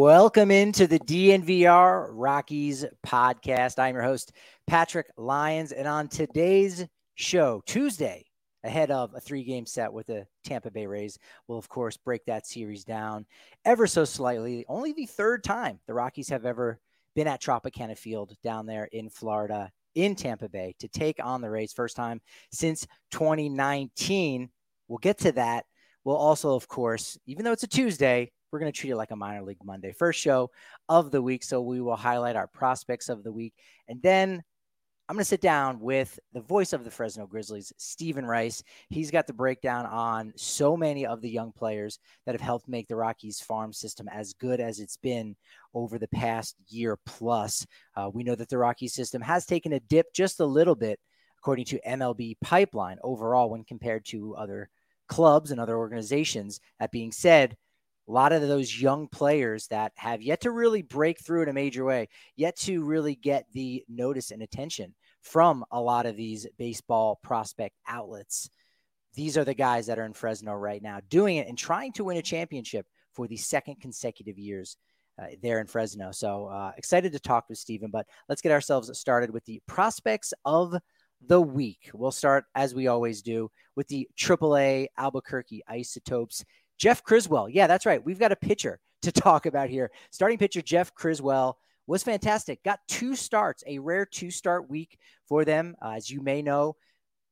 Welcome into the DNVR Rockies podcast. I'm your host, Patrick Lyons. And on today's show, Tuesday, ahead of a three game set with the Tampa Bay Rays, we'll, of course, break that series down ever so slightly. Only the third time the Rockies have ever been at Tropicana Field down there in Florida, in Tampa Bay, to take on the Rays. First time since 2019. We'll get to that. We'll also, of course, even though it's a Tuesday, we're going to treat it like a minor league Monday. First show of the week. So we will highlight our prospects of the week. And then I'm going to sit down with the voice of the Fresno Grizzlies, Stephen Rice. He's got the breakdown on so many of the young players that have helped make the Rockies farm system as good as it's been over the past year plus. Uh, we know that the Rockies system has taken a dip just a little bit, according to MLB Pipeline, overall when compared to other clubs and other organizations. That being said, a lot of those young players that have yet to really break through in a major way, yet to really get the notice and attention from a lot of these baseball prospect outlets. These are the guys that are in Fresno right now doing it and trying to win a championship for the second consecutive years uh, there in Fresno. So uh, excited to talk with Stephen, but let's get ourselves started with the prospects of the week. We'll start, as we always do, with the AAA Albuquerque Isotopes. Jeff Criswell. Yeah, that's right. We've got a pitcher to talk about here. Starting pitcher Jeff Criswell was fantastic. Got two starts, a rare two start week for them. Uh, as you may know,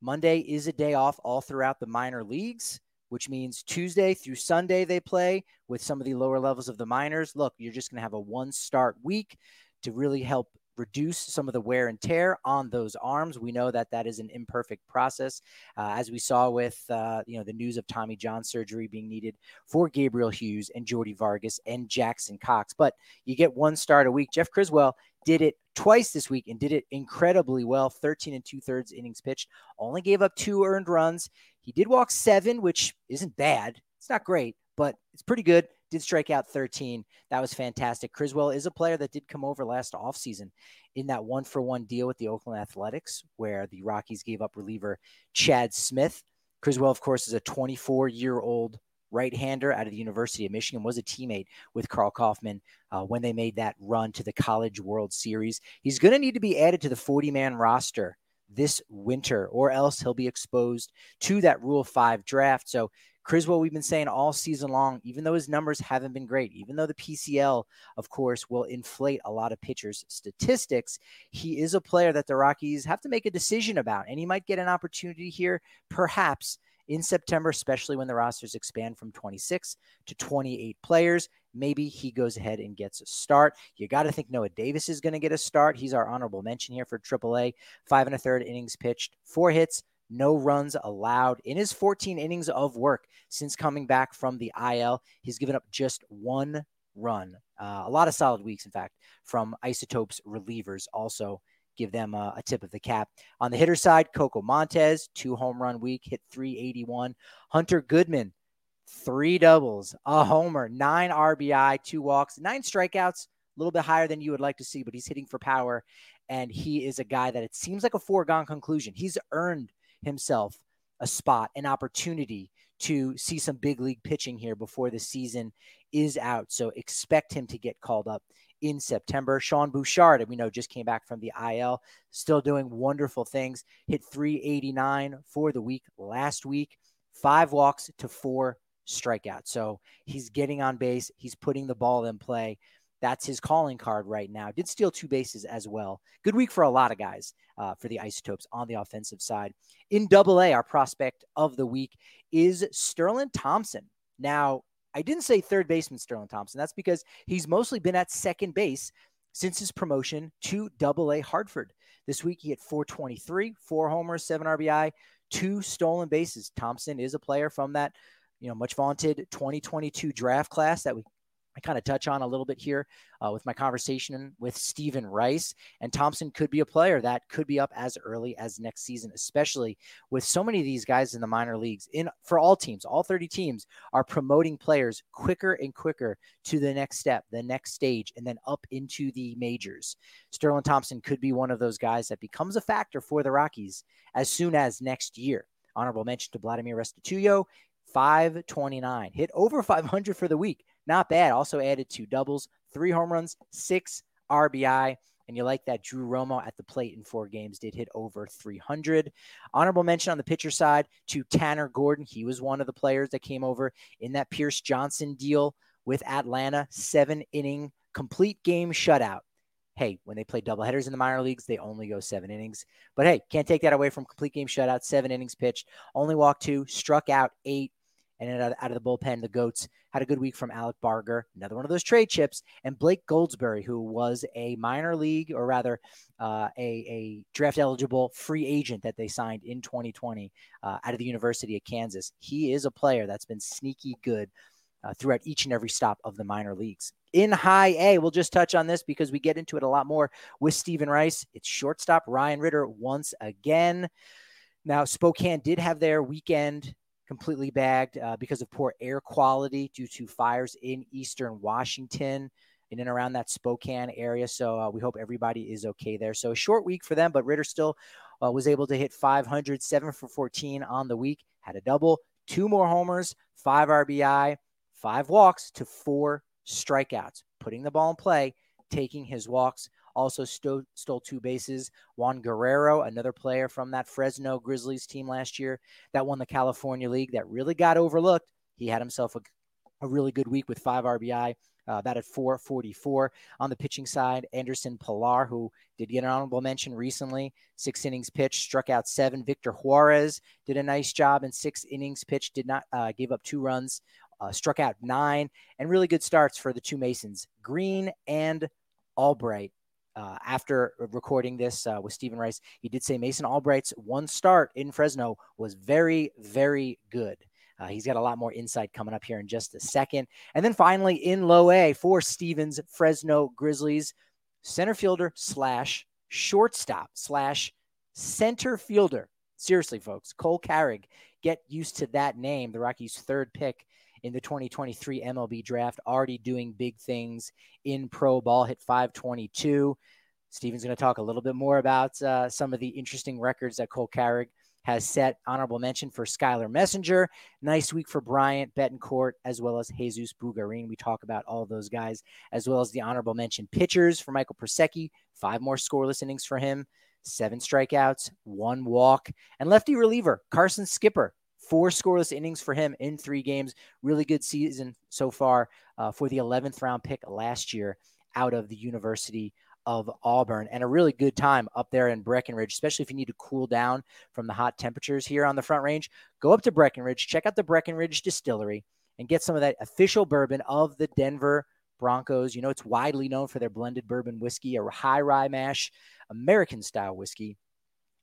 Monday is a day off all throughout the minor leagues, which means Tuesday through Sunday they play with some of the lower levels of the minors. Look, you're just going to have a one start week to really help reduce some of the wear and tear on those arms. We know that that is an imperfect process, uh, as we saw with uh, you know the news of Tommy John surgery being needed for Gabriel Hughes and Jordy Vargas and Jackson Cox. But you get one start a week. Jeff Criswell did it twice this week and did it incredibly well. 13 and two thirds innings pitched, only gave up two earned runs. He did walk seven, which isn't bad. It's not great, but it's pretty good did strike out 13. That was fantastic. Criswell is a player that did come over last offseason in that one for one deal with the Oakland Athletics, where the Rockies gave up reliever Chad Smith. Criswell, of course, is a 24 year old right hander out of the University of Michigan, was a teammate with Karl Kauffmann uh, when they made that run to the College World Series. He's going to need to be added to the 40 man roster this winter, or else he'll be exposed to that Rule 5 draft. So Criswell, we've been saying all season long, even though his numbers haven't been great, even though the PCL, of course, will inflate a lot of pitchers' statistics, he is a player that the Rockies have to make a decision about. And he might get an opportunity here, perhaps in September, especially when the rosters expand from 26 to 28 players. Maybe he goes ahead and gets a start. You got to think Noah Davis is going to get a start. He's our honorable mention here for AAA. Five and a third innings pitched, four hits, no runs allowed in his 14 innings of work since coming back from the IL. He's given up just one run. Uh, a lot of solid weeks, in fact, from Isotopes relievers. Also, give them a, a, tip of the cap. On the hitter side, Coco Montez, two home run week, hit 381. Hunter Goodman, three doubles, a homer, nine RBI, two walks, nine strikeouts, a little bit higher than you would like to see, but he's hitting for power. And he is a guy that it seems like a foregone conclusion. He's earned himself a spot, an opportunity to see some big league pitching here before the season is out. So expect him to get called up in September. Sean Bouchard, we know, just came back from the IL, still doing wonderful things. Hit 389 for the week last week, five walks to four strikeouts. So he's getting on base, he's putting the ball in play. That's his calling card right now. Did steal two bases as well. Good week for a lot of guys uh, for the Isotopes on the offensive side. In double A, our prospect of the week is Sterling Thompson. Now, I didn't say third baseman Sterling Thompson. That's because he's mostly been at second base since his promotion to double A Hartford. This week, he hit 423, four homers, seven RBI, two stolen bases. Thompson is a player from that, you know, much vaunted 2022 draft class that we I kind of touch on a little bit here uh, with my conversation with Stephen Rice. And Thompson could be a player that could be up as early as next season, especially with so many of these guys in the minor leagues. In for all teams, all 30 teams are promoting players quicker and quicker to the next step, the next stage, and then up into the majors. Sterling Thompson could be one of those guys that becomes a factor for the Rockies as soon as next year. Honorable mention to Vladimir Restituyo, 529, hit over 500 for the week. Not bad. Also added two doubles, three home runs, six RBI. And you like that Drew Romo at the plate in four games did hit over 300. Honorable mention on the pitcher side to Tanner Gordon. He was one of the players that came over in that Pierce Johnson deal with Atlanta, seven inning complete game shutout. Hey, when they play doubleheaders in the minor leagues, they only go seven innings. But hey, can't take that away from complete game shutout. Seven innings pitched, only walked two, struck out eight, and out of the bullpen, the Goats had a good week from Alec Barger, another one of those trade chips, and Blake Goldsberry, who was a minor league, or rather uh, a, a draft eligible free agent that they signed in 2020 uh, out of the University of Kansas. He is a player that's been sneaky good uh, throughout each and every stop of the minor leagues. In high A, we'll just touch on this because we get into it a lot more with Stephen Rice. It's shortstop Ryan Ritter once again. Now, Spokane did have their weekend completely bagged uh, because of poor air quality due to fires in eastern Washington in and around that Spokane area. So uh, we hope everybody is okay there. So a short week for them, but Ritter still uh, was able to hit 500, seven for 14 on the week, had a double, two more homers, five RBI, five walks to four strikeouts, putting the ball in play, taking his walks also stole, stole two bases. Juan Guerrero, another player from that Fresno Grizzlies team last year that won the California League that really got overlooked. He had himself a, a really good week with five RBI. Uh, that at 444 on the pitching side. Anderson Pilar, who did get an honorable mention recently, six innings pitched, struck out seven. Victor Juarez did a nice job in six innings pitched, did not uh, gave up two runs, uh, struck out nine, and really good starts for the two Masons, Green and Albright uh, after recording this uh, with Stephen Rice, he did say Mason Albright's one start in Fresno was very, very good. Uh, he's got a lot more insight coming up here in just a second. And then finally, in low A for Stevens Fresno Grizzlies, center fielder slash shortstop slash center fielder. Seriously, folks, Cole Carrigg, get used to that name. The Rockies' third pick in the 2023 MLB draft, already doing big things in pro ball, hit 522. Steven's going to talk a little bit more about uh, some of the interesting records that Cole Carrigg has set. Honorable mention for Skylar Messenger. Nice week for Bryant Betancourt, as well as Jesus Bugarin. We talk about all those guys, as well as the honorable mention pitchers for Michael Prosecky. Five more scoreless innings for him, seven strikeouts, one walk, and lefty reliever Carson Skipper four scoreless innings for him in three games. Really good season so far uh, for the 11th round pick last year out of the University of Auburn and a really good time up there in Breckenridge, especially if you need to cool down from the hot temperatures here on the front range. Go up to Breckenridge, check out the Breckenridge Distillery, and get some of that official bourbon of the Denver Broncos. You know, it's widely known for their blended bourbon whiskey, a high rye mash, American style whiskey.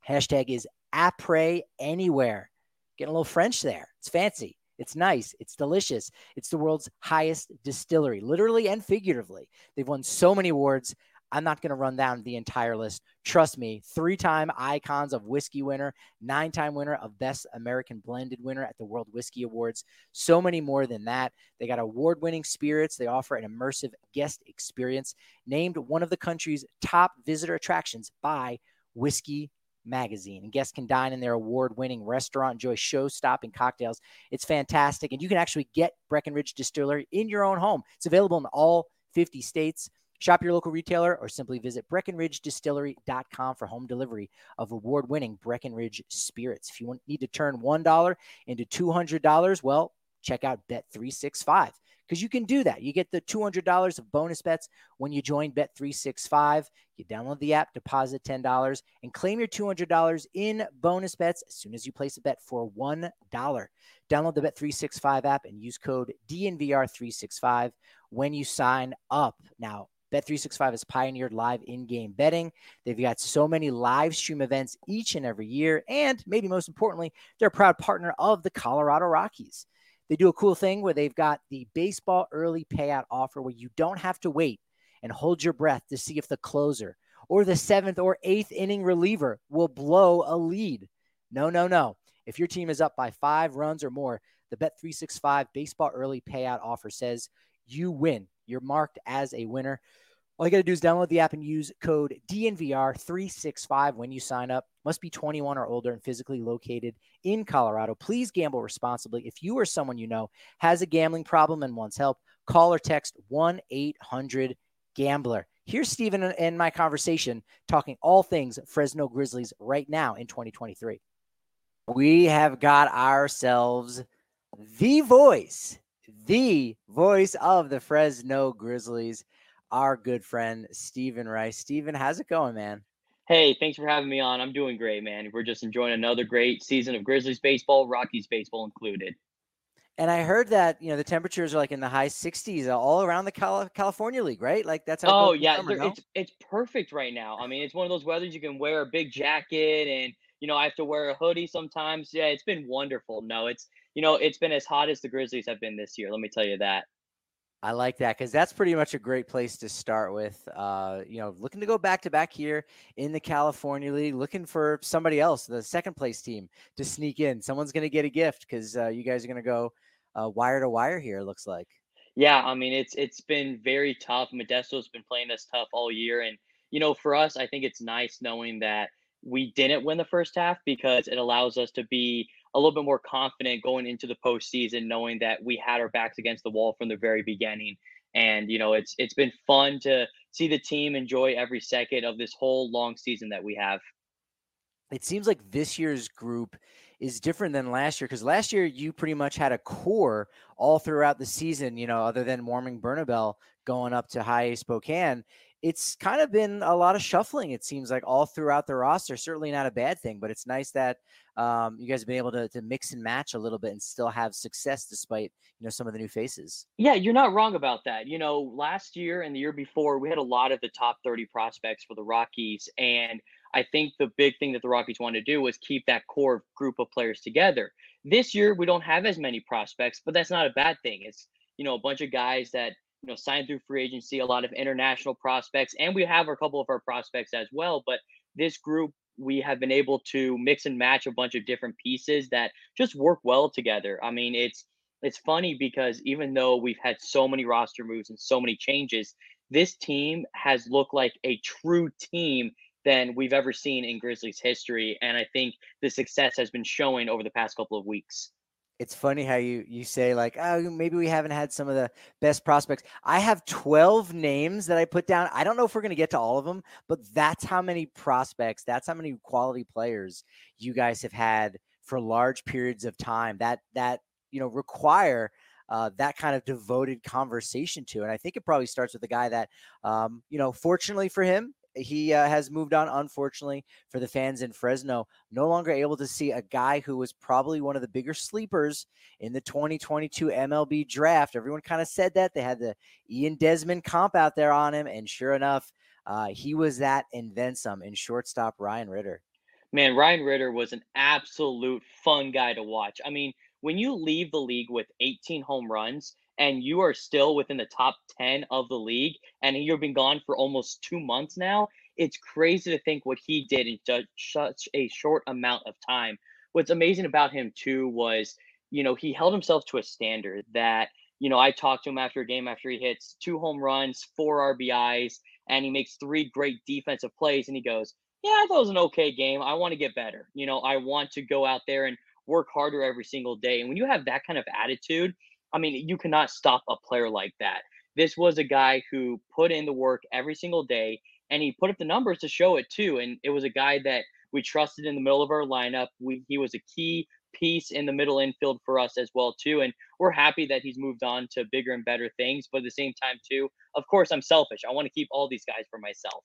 Hashtag is après anywhere. Getting a little French there. It's fancy. It's nice. It's delicious. It's the world's highest distillery, literally and figuratively. They've won so many awards. I'm not going to run down the entire list. Trust me, three time icons of whiskey winner, nine time winner of Best American Blended winner at the World Whiskey Awards. So many more than that. They got award winning spirits. They offer an immersive guest experience, named one of the country's top visitor attractions by Whiskey magazine. And guests can dine in their award winning restaurant, enjoy show stopping cocktails. It's fantastic. And you can actually get Breckenridge Distillery in your own home. It's available in all 50 states. Shop your local retailer or simply visit BreckenridgeDistillery.com for home delivery of award winning Breckenridge spirits. If you want, need to turn $1 into $200, well, check out Bet365 because you can do that. You get the $200 of bonus bets when you join Bet365. You download the app, deposit $10, and claim your $200 in bonus bets as soon as you place a bet for $1. Download the Bet365 app and use code DNVR365 when you sign up. Now, Bet365 has pioneered live in game betting. They've got so many live stream events each and every year. And maybe most importantly, they're a proud partner of the Colorado Rockies. They do a cool thing where they've got the baseball early payout offer where you don't have to wait and hold your breath to see if the closer or the seventh or eighth inning reliever will blow a lead. No, no, no. If your team is up by five runs or more, the Bet365 baseball early payout offer says you win. You're marked as a winner. All you got to do is download the app and use code DNVR365 when you sign up. Must be 21 or older and physically located in Colorado. Please gamble responsibly. If you or someone you know has a gambling problem and wants help, call or text 1 800 Gambler. Here's Stephen and my conversation talking all things Fresno Grizzlies right now in 2023. We have got ourselves the voice, the voice of the Fresno Grizzlies our good friend Stephen Rice. Stephen, how's it going, man? Hey, thanks for having me on. I'm doing great, man. We're just enjoying another great season of Grizzlies baseball, Rockies baseball included. And I heard that you know the temperatures are like in the high 60s uh, all around the California League, right? Like that's how. Oh yeah, summer, no? it's it's perfect right now. I mean, it's one of those weathers you can wear a big jacket, and you know I have to wear a hoodie sometimes. Yeah, it's been wonderful. No, it's you know it's been as hot as the Grizzlies have been this year. Let me tell you that. I like that because that's pretty much a great place to start with. Uh, you know, looking to go back to back here in the California League, looking for somebody else, the second place team, to sneak in. Someone's going to get a gift because uh, you guys are going to go uh, wire to wire here. It looks like. Yeah, I mean it's it's been very tough. Modesto's been playing us tough all year, and you know, for us, I think it's nice knowing that we didn't win the first half because it allows us to be a little bit more confident going into the postseason, knowing that we had our backs against the wall from the very beginning. And you know, it's it's been fun to see the team enjoy every second of this whole long season that we have. It seems like this year's group is different than last year because last year you pretty much had a core all throughout the season, you know, other than Warming Bernabel going up to High Spokane it's kind of been a lot of shuffling. It seems like all throughout the roster. Certainly not a bad thing, but it's nice that um, you guys have been able to, to mix and match a little bit and still have success despite you know some of the new faces. Yeah, you're not wrong about that. You know, last year and the year before, we had a lot of the top 30 prospects for the Rockies, and I think the big thing that the Rockies wanted to do was keep that core group of players together. This year, we don't have as many prospects, but that's not a bad thing. It's you know a bunch of guys that you know, signed through free agency, a lot of international prospects, and we have a couple of our prospects as well. But this group, we have been able to mix and match a bunch of different pieces that just work well together. I mean, it's it's funny because even though we've had so many roster moves and so many changes, this team has looked like a true team than we've ever seen in Grizzlies history. And I think the success has been showing over the past couple of weeks it's funny how you you say like oh maybe we haven't had some of the best prospects. I have 12 names that i put down. I don't know if we're going to get to all of them but that's how many prospects that's how many quality players you guys have had for large periods of time that that you know require uh, that kind of devoted conversation to and i think it probably starts with a guy that um, you know fortunately for him he uh, has moved on, unfortunately, for the fans in Fresno. No longer able to see a guy who was probably one of the bigger sleepers in the 2022 MLB draft. Everyone kind of said that. They had the Ian Desmond comp out there on him. And sure enough, uh, he was that and then some in shortstop Ryan Ritter. Man, Ryan Ritter was an absolute fun guy to watch. I mean, when you leave the league with 18 home runs, and you are still within the top 10 of the league and you've been gone for almost two months now, it's crazy to think what he did in such a short amount of time. What's amazing about him, too, was, you know, he held himself to a standard that, you know, I talked to him after a game after he hits two home runs, four RBIs, and he makes three great defensive plays. And he goes, Yeah, I thought it was an okay game. I want to get better. You know, I want to go out there and work harder every single day. And when you have that kind of attitude, I mean, you cannot stop a player like that. This was a guy who put in the work every single day and he put up the numbers to show it too. And it was a guy that we trusted in the middle of our lineup. We, he was a key piece in the middle infield for us as well too. And we're happy that he's moved on to bigger and better things. But at the same time too, of course, I'm selfish. I want to keep all these guys for myself.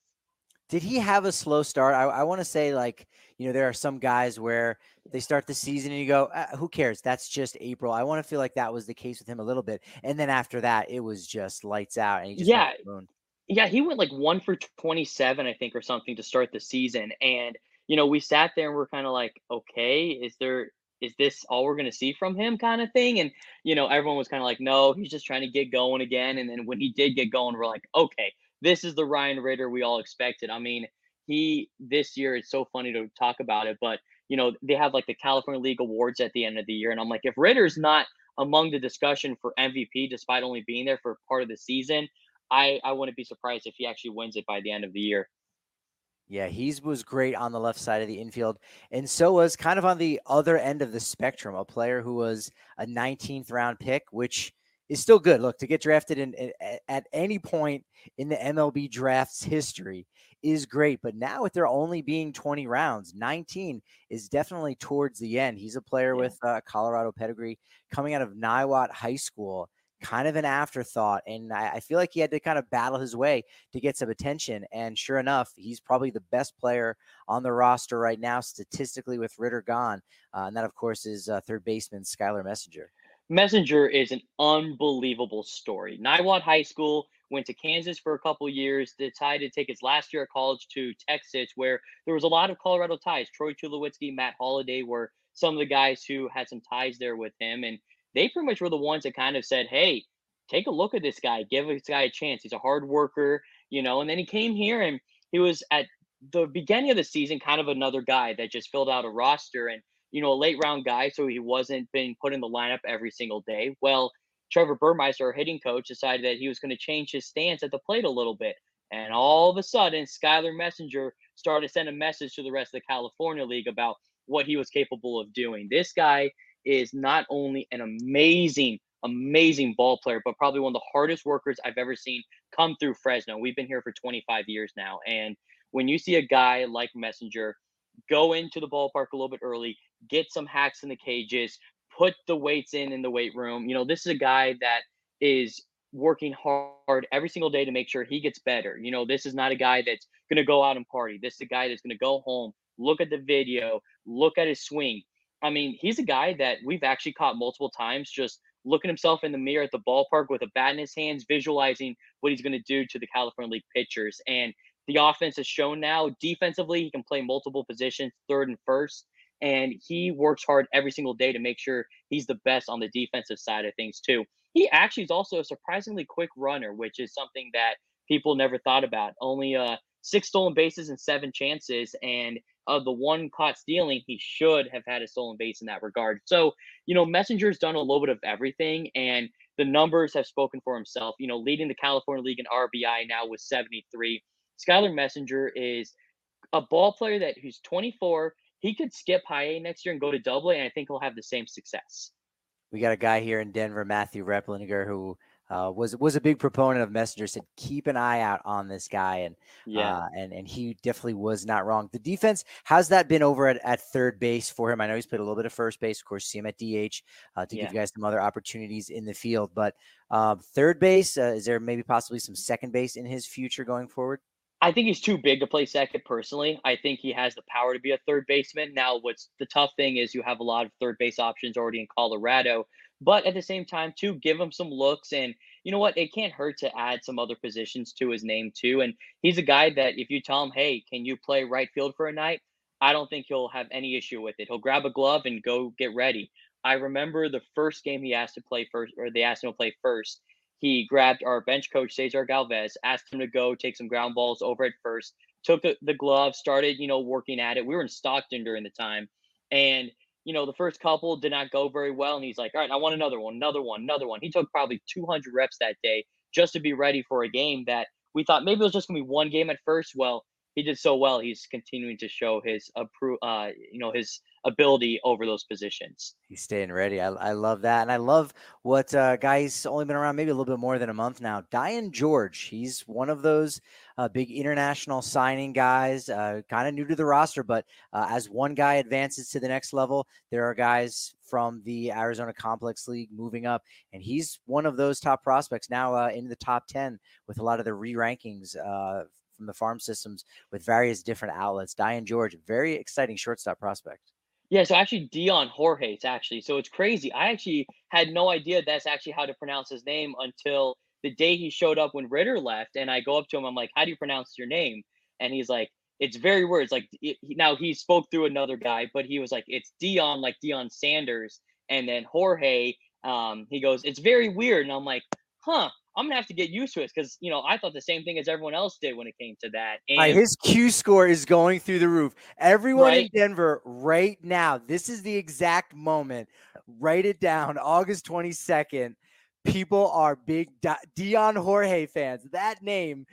Did he have a slow start? I, I want to say like you know there are some guys where they start the season and you go, uh, who cares? That's just April. I want to feel like that was the case with him a little bit, and then after that, it was just lights out, and he just yeah, yeah, he went like one for twenty seven, I think, or something to start the season, and you know we sat there and we're kind of like, okay, is there is this all we're going to see from him kind of thing and you know everyone was kind of like no he's just trying to get going again and then when he did get going we're like okay this is the ryan ritter we all expected. I mean he this year it's so funny to talk about it but you know they have like the california league awards at the end of the year and i'm like if ritter's not among the discussion for mvp despite only being there for part of the season i i wouldn't be surprised if he actually wins it by the end of the year. Yeah, he's was great on the left side of the infield, and so was kind of on the other end of the spectrum, a player who was a 19th round pick, which is still good. Look, to get drafted in, in at any point in the MLB draft's history is great, but now with there only being 20 rounds, 19 is definitely towards the end. He's a player yeah. with uh, Colorado pedigree coming out of Niwot High School kind of an afterthought. And I, I, feel like he had to kind of battle his way to get some attention. And sure enough, he's probably the best player on the roster right now, statistically, with Ritter gone. Uh, and that, of course, is uh, third baseman Skylar Messenger. Messenger is an unbelievable story. Niwot High School went to Kansas for a couple years, decided to take his last year of college to Texas, where there was a lot of Colorado ties. Troy Tulowitzki, Matt Holliday were some of the guys who had some ties there with him. And they pretty much were the ones that kind of said, "Hey, take a look at this guy. Give this guy a chance. He's a hard worker, you know." And then he came here and he was at the beginning of the season kind of another guy that just filled out a roster and you know a late round guy, so he wasn't being put in the lineup every single day. Well, Trevor Burmeister, our hitting coach, decided that he was going to change his stance at the plate a little bit. And all of a sudden, Skylar Messenger started to send a message to the rest of the California League about what he was capable of doing. This guy is not only an amazing, amazing ball player, but probably one of the hardest workers I've ever seen come through Fresno. We've been here for 25 years now. And when you see a guy like Messenger go into the ballpark a little bit early, get some hacks in the cages, put the weights in in the weight room, you know, this is a guy that is working hard every single day to make sure he gets better. You know, this is not a guy that's going to go out and party. This is a guy that's going to go home, look at the video, look at his swing, I mean, he's a guy that we've actually caught multiple times just looking himself in the mirror at the ballpark with a bat in his hands, visualizing what he's going to do to the California League pitchers. And the offense has shown now defensively, he can play multiple positions, third and first. And he works hard every single day to make sure he's the best on the defensive side of things, too. He actually is also a surprisingly quick runner, which is something that people never thought about. Only uh, six stolen bases and seven chances. And of the one caught stealing, he should have had a stolen base in that regard. So, you know, Messenger's done a little bit of everything, and the numbers have spoken for himself. You know, leading the California League in RBI now with 73. Skylar Messenger is a ball player that who's 24. He could skip high A next year and go to double A, and I think he'll have the same success. We got a guy here in Denver, Matthew Replinger, who uh, was was a big proponent of Messenger. Said keep an eye out on this guy, and yeah, uh, and and he definitely was not wrong. The defense how's that been over at, at third base for him? I know he's played a little bit of first base, of course. See him at DH uh, to yeah. give you guys some other opportunities in the field, but um, third base uh, is there maybe possibly some second base in his future going forward? I think he's too big to play second personally. I think he has the power to be a third baseman. Now, what's the tough thing is you have a lot of third base options already in Colorado. But at the same time, too, give him some looks. And you know what? It can't hurt to add some other positions to his name, too. And he's a guy that if you tell him, hey, can you play right field for a night? I don't think he'll have any issue with it. He'll grab a glove and go get ready. I remember the first game he asked to play first, or they asked him to play first. He grabbed our bench coach, Cesar Galvez, asked him to go take some ground balls over at first, took the, glove, started, you know, working at it. We were in Stockton during the time. And you know, the first couple did not go very well. And he's like, all right, I want another one, another one, another one. He took probably 200 reps that day just to be ready for a game that we thought maybe it was just going to be one game at first. Well, he did so well. He's continuing to show his appro- uh, you know, his ability over those positions. He's staying ready. I, I love that. And I love what uh, guy's only been around maybe a little bit more than a month now. Dayan George. He's one of those uh, big international signing guys, uh, kind of new to the roster, but uh, as one guy advances to the next level, there are guys from the Arizona Complex League moving up. And he's one of those top prospects now uh, in the top 10 with a lot of the re rankings uh, from the farm systems with various different outlets. Dayan George, very exciting shortstop prospect. Yeah, so actually Dyan Jorge, it's actually so it's crazy. I actually had no idea that's actually how to pronounce his name until the day he showed up when Ritter left, and I go up to him, I'm like, "How do you pronounce your name?" And he's like, "It's very weird." It's like it, now he spoke through another guy, but he was like, "It's Dion, like Deion Sanders," and then Jorge, um, he goes, "It's very weird," and I'm like, "Huh." I'm gonna have to get used to it because you know I thought the same thing as everyone else did when it came to that. And right, his Q score is going through the roof. Everyone right? in Denver right now, this is the exact moment. Write it down. August 22nd. People are big Dyan Jorge fans. That name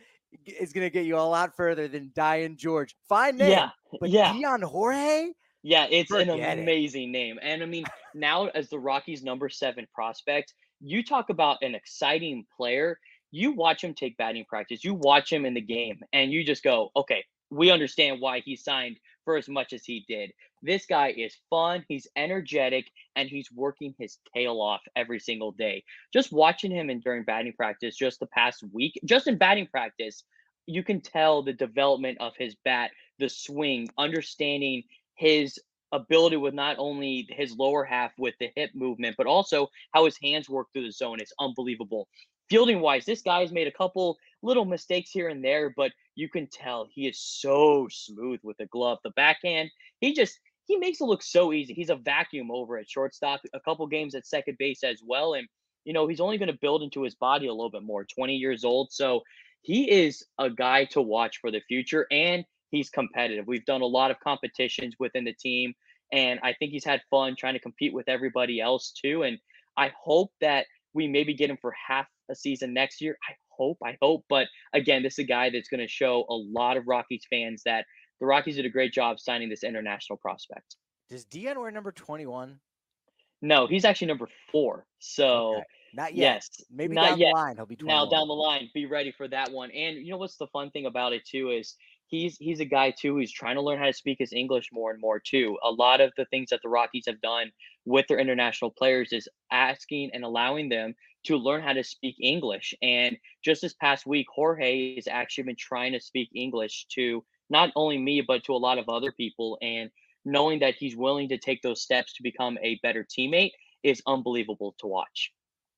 is gonna get you a lot further than Dayan George. Fine name, yeah, but yeah. Dyan Jorge. Yeah, it's an amazing it. name. And I mean, now as the Rockies' number seven prospect, you talk about an exciting player. You watch him take batting practice, you watch him in the game, and you just go, okay, we understand why he signed for as much as he did. This guy is fun, he's energetic, and he's working his tail off every single day. Just watching him and during batting practice just the past week, just in batting practice, you can tell the development of his bat, the swing, understanding his ability with not only his lower half with the hip movement, but also how his hands work through the zone is unbelievable. Fielding wise, this guy's made a couple little mistakes here and there, but you can tell he is so smooth with the glove. The backhand, he just he makes it look so easy. He's a vacuum over at shortstop, a couple games at second base as well. And you know, he's only going to build into his body a little bit more, 20 years old. So he is a guy to watch for the future. And he's competitive. We've done a lot of competitions within the team, and I think he's had fun trying to compete with everybody else too. And I hope that we maybe get him for half a season next year. I hope, I hope. But again, this is a guy that's going to show a lot of Rockies fans that the Rockies did a great job signing this international prospect. Does Dion wear number 21? No, he's actually number four. So okay. not yet. Yes, maybe not down yet. the line he'll be 21. now down the line. Be ready for that one. And you know what's the fun thing about it too is he's he's a guy too who's trying to learn how to speak his English more and more too. A lot of the things that the Rockies have done with their international players is asking and allowing them to learn how to speak English. And just this past week, Jorge has actually been trying to speak English to not only me but to a lot of other people. And knowing that he's willing to take those steps to become a better teammate is unbelievable to watch.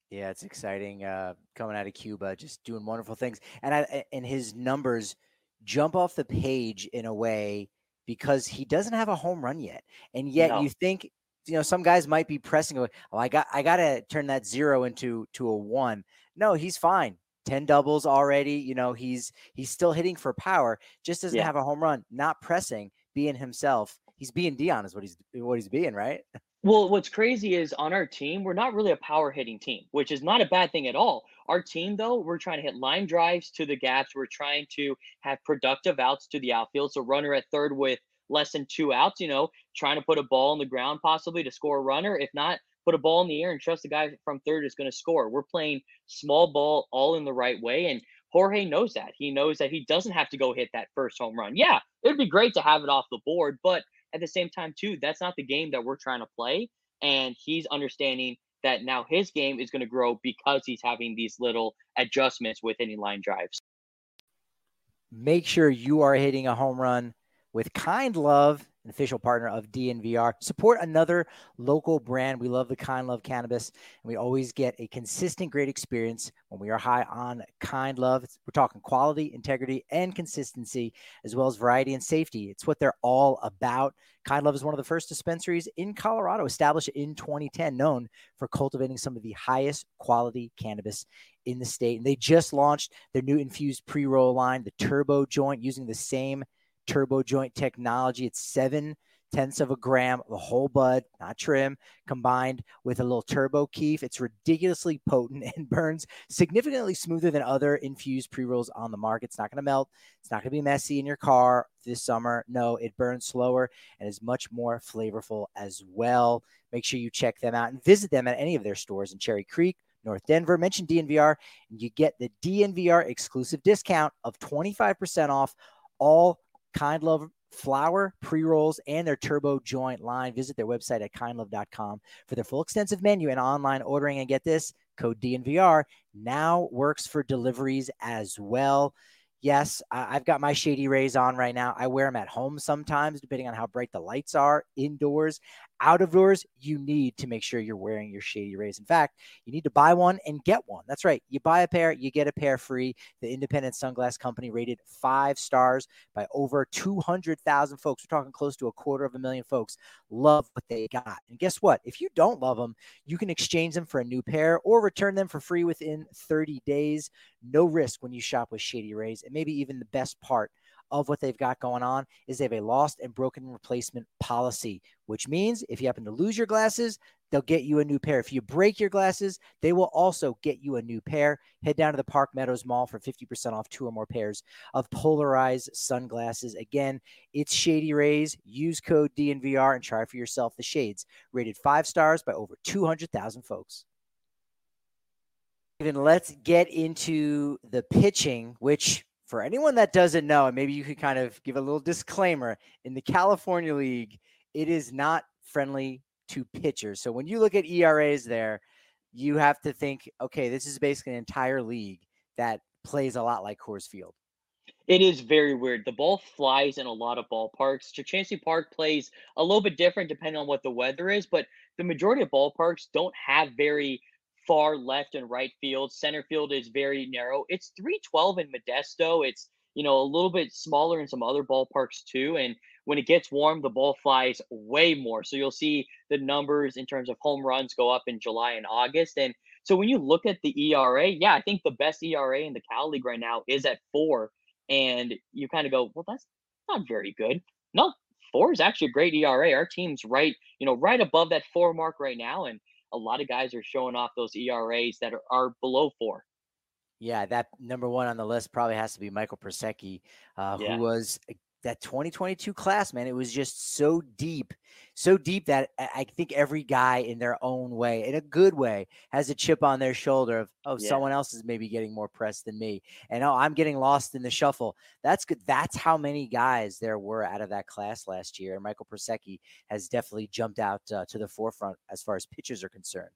Yeah, it's exciting uh, coming out of Cuba, just doing wonderful things. And I, and his numbers jump off the page in a way because he doesn't have a home run yet. And yet no. you think, you know, some guys might be pressing, oh, I got, I got to turn that zero into, to a one. No, he's fine. 10 doubles already. You know, he's, he's still hitting for power, just doesn't yeah. have a home run, not pressing, being himself. He's being Dion is what he's, what he's being, right? Well, what's crazy is on our team, we're not really a power hitting team, which is not a bad thing at all. Our team, though, we're trying to hit line drives to the gaps. We're trying to have productive outs to the outfield. So, runner at third with less than two outs, you know, trying to put a ball on the ground possibly to score a runner. If not, put a ball in the air and trust the guy from third is going to score. We're playing small ball all in the right way. And Jorge knows that. He knows that he doesn't have to go hit that first home run. Yeah, it'd be great to have it off the board, but at the same time, too, that's not the game that we're trying to play. And he's understanding that now his game is going to grow because he's having these little adjustments with any line drives. Make sure you are hitting a home run with kind love an official partner of DNVR. Support another local brand. We love the Kind Love cannabis, and we always get a consistent, great experience when we are high on Kind Love. We're talking quality, integrity, and consistency, as well as variety and safety. It's what they're all about. Kind Love is one of the first dispensaries in Colorado, established in 2010, known for cultivating some of the highest quality cannabis in the state. And they just launched their new infused pre roll line, the Turbo Joint, using the same turbo joint technology. It's seven tenths of a gram the whole bud, not trim, combined with a little turbo keef. It's ridiculously potent and burns significantly smoother than other infused pre rolls on the market. It's not going to melt. It's not going to be messy in your car this summer. No, it burns slower and is much more flavorful as well. Make sure you check them out and visit them at any of their stores in Cherry Creek, North Denver. Mention DNVR and you get the DNVR exclusive discount of 25% off all Kind Love flower, pre rolls, and their turbo joint line. Visit their website at kindlove.com for their full extensive menu and online ordering. And get this code DNVR now works for deliveries as well. Yes, I've got my Shady Rays on right now. I wear them at home sometimes, depending on how bright the lights are indoors. Out of doors, you need to make sure you're wearing your Shady Rays. In fact, you need to buy one and get one. That's right. You buy a pair, you get a pair free. The independent sunglass company rated five stars by over 200,000 folks. We're talking close to a quarter of a million folks love what they got. And guess what? If you don't love them, you can exchange them for a new pair or return them for free within 30 days. No risk when you shop with Shady Rays. And maybe even the best part of what they've got going on is they have a lost and broken replacement policy, which means if you happen to lose your glasses, they'll get you a new pair. If you break your glasses, they will also get you a new pair. Head down to the Park Meadows Mall for 50% off two or more pairs of polarized sunglasses. Again, it's Shady Rays. Use code DNVR and try for yourself the shades. Rated five stars by over 200,000 folks. Even let's get into the pitching, which for anyone that doesn't know, and maybe you could kind of give a little disclaimer in the California League, it is not friendly to pitchers. So when you look at ERAs there, you have to think, okay, this is basically an entire league that plays a lot like Coors Field. It is very weird. The ball flies in a lot of ballparks. Chukchansi Park plays a little bit different depending on what the weather is, but the majority of ballparks don't have very far left and right field. Center field is very narrow. It's 312 in Modesto. It's, you know, a little bit smaller in some other ballparks too. And when it gets warm, the ball flies way more. So you'll see the numbers in terms of home runs go up in July and August. And so when you look at the ERA, yeah, I think the best ERA in the Cal League right now is at four. And you kind of go, well, that's not very good. No, four is actually a great ERA. Our team's right, you know, right above that four mark right now. And a lot of guys are showing off those ERAs that are, are below four. Yeah, that number one on the list probably has to be Michael Prosecky, uh, yeah. who was that 2022 class, man, it was just so deep, so deep that I think every guy in their own way, in a good way, has a chip on their shoulder of, oh, yeah. someone else is maybe getting more press than me. And oh, I'm getting lost in the shuffle. That's good. That's how many guys there were out of that class last year. And Michael Prosecky has definitely jumped out uh, to the forefront as far as pitchers are concerned.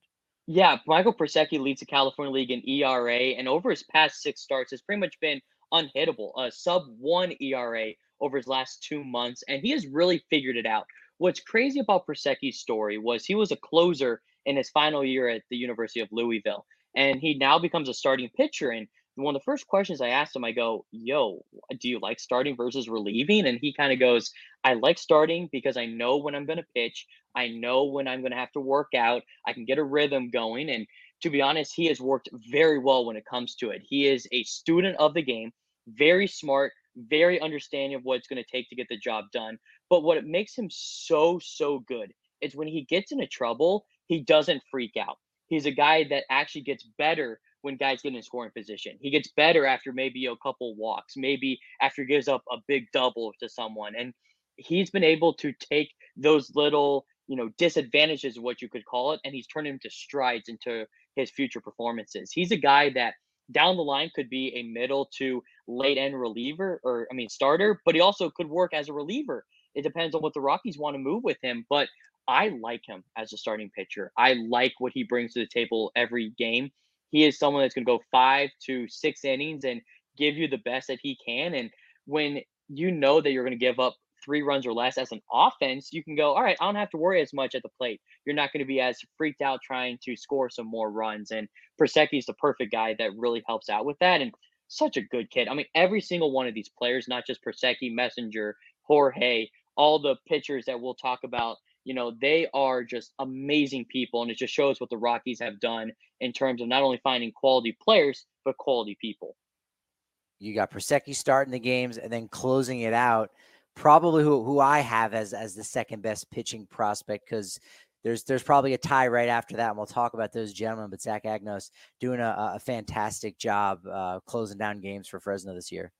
Yeah, Michael Prosecky leads the California League in ERA, and over his past six starts, has pretty much been unhittable. A sub one ERA over his last two months, and he has really figured it out. What's crazy about Prosecky's story was he was a closer in his final year at the University of Louisville, and he now becomes a starting pitcher. And one of the first questions I asked him, I go, Yo, do you like starting versus relieving? And he kind of goes, I like starting because I know when I'm going to pitch. I know when I'm going to have to work out. I can get a rhythm going. And to be honest, he has worked very well when it comes to it. He is a student of the game, very smart, very understanding of what it's going to take to get the job done. But what it makes him so, so good is when he gets into trouble, he doesn't freak out. He's a guy that actually gets better when guys get in scoring position. He gets better after maybe a couple walks, maybe after he gives up a big double to someone. And he's been able to take those little, you know, disadvantages, what you could call it, and he's turned them to strides into his future performances. He's a guy that down the line could be a middle to late end reliever or I mean starter, but he also could work as a reliever. It depends on what the Rockies want to move with him, but I like him as a starting pitcher. I like what he brings to the table every game. He is someone that's going to go 5 to 6 innings and give you the best that he can and when you know that you're going to give up three runs or less as an offense, you can go, all right, I don't have to worry as much at the plate. You're not going to be as freaked out trying to score some more runs. And Prosecky is the perfect guy that really helps out with that. And such a good kid. I mean, every single one of these players, not just Prosecky, Messenger, Jorge, all the pitchers that we'll talk about, you know, they are just amazing people. And it just shows what the Rockies have done in terms of not only finding quality players, but quality people. You got Prosecky starting the games and then closing it out probably who who I have as as the second best pitching prospect because there's there's probably a tie right after that, and we'll talk about those gentlemen. But Zach Agnos doing a, a fantastic job uh, closing down games for Fresno this year.